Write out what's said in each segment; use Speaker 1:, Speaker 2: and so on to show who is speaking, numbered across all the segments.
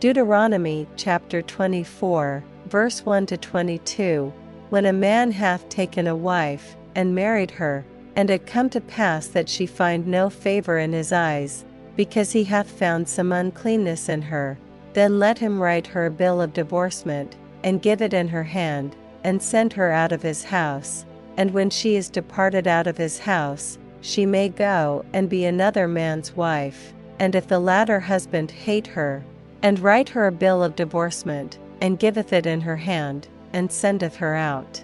Speaker 1: Deuteronomy chapter 24, verse 1 to 22 When a man hath taken a wife, and married her, and it come to pass that she find no favor in his eyes, because he hath found some uncleanness in her, then let him write her a bill of divorcement, and give it in her hand, and send her out of his house. And when she is departed out of his house, she may go and be another man's wife. And if the latter husband hate her, and write her a bill of divorcement, and giveth it in her hand, and sendeth her out.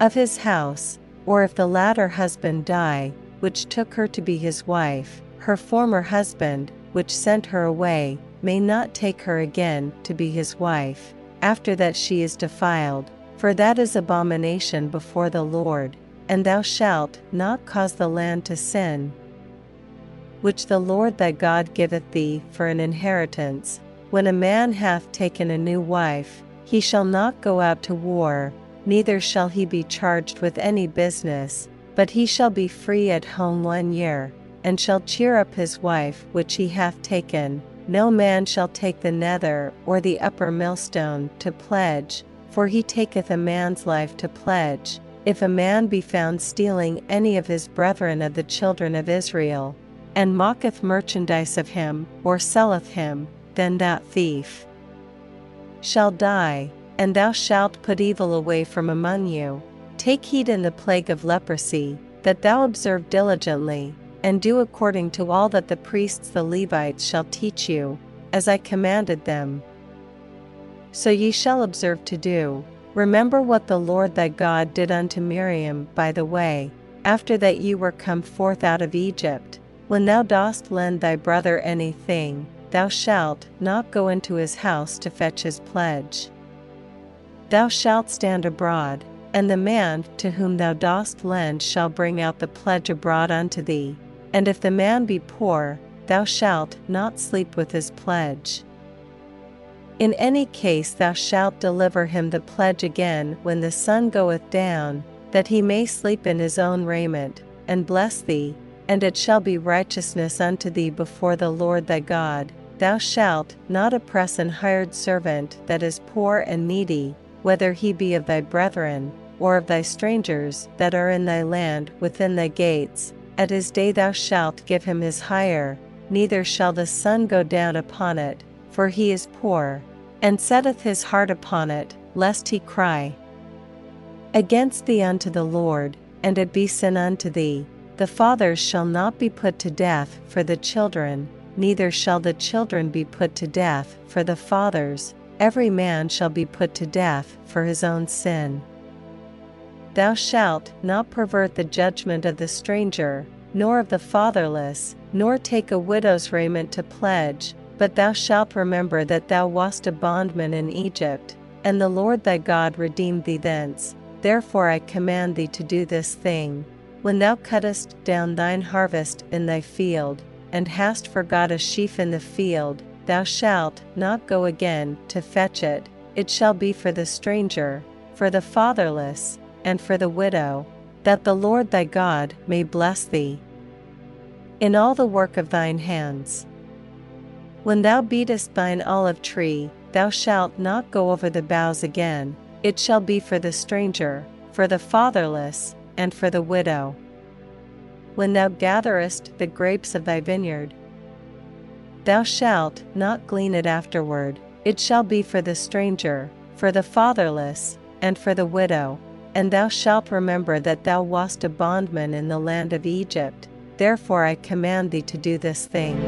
Speaker 1: Of his house, or if the latter husband die, which took her to be his wife, her former husband, which sent her away, may not take her again to be his wife, after that she is defiled, for that is abomination before the Lord, and thou shalt not cause the land to sin, which the Lord thy God giveth thee for an inheritance. When a man hath taken a new wife, he shall not go out to war, neither shall he be charged with any business, but he shall be free at home one year, and shall cheer up his wife which he hath taken. No man shall take the nether or the upper millstone to pledge, for he taketh a man's life to pledge. If a man be found stealing any of his brethren of the children of Israel, and mocketh merchandise of him, or selleth him, then that thief shall die, and thou shalt put evil away from among you. Take heed in the plague of leprosy, that thou observe diligently, and do according to all that the priests the Levites shall teach you, as I commanded them. So ye shall observe to do. Remember what the Lord thy God did unto Miriam by the way, after that ye were come forth out of Egypt when thou dost lend thy brother anything, thou shalt not go into his house to fetch his pledge. Thou shalt stand abroad, and the man to whom thou dost lend shall bring out the pledge abroad unto thee. And if the man be poor, thou shalt not sleep with his pledge. In any case, thou shalt deliver him the pledge again when the sun goeth down, that he may sleep in his own raiment, and bless thee, and it shall be righteousness unto thee before the Lord thy God. Thou shalt not oppress an hired servant that is poor and needy, whether he be of thy brethren, or of thy strangers that are in thy land within thy gates. At his day thou shalt give him his hire, neither shall the sun go down upon it, for he is poor, and setteth his heart upon it, lest he cry against thee unto the Lord, and it be sin unto thee. The fathers shall not be put to death for the children, neither shall the children be put to death for the fathers, every man shall be put to death for his own sin. Thou shalt not pervert the judgment of the stranger, nor of the fatherless, nor take a widow's raiment to pledge, but thou shalt remember that thou wast a bondman in Egypt, and the Lord thy God redeemed thee thence. Therefore I command thee to do this thing. When thou cuttest down thine harvest in thy field, and hast forgot a sheaf in the field, thou shalt not go again to fetch it, it shall be for the stranger, for the fatherless, and for the widow, that the Lord thy God may bless thee in all the work of thine hands. When thou beatest thine olive tree, thou shalt not go over the boughs again, it shall be for the stranger, for the fatherless, and for the widow. When thou gatherest the grapes of thy vineyard, thou shalt not glean it afterward, it shall be for the stranger, for the fatherless, and for the widow, and thou shalt remember that thou wast a bondman in the land of Egypt, therefore I command thee to do this thing.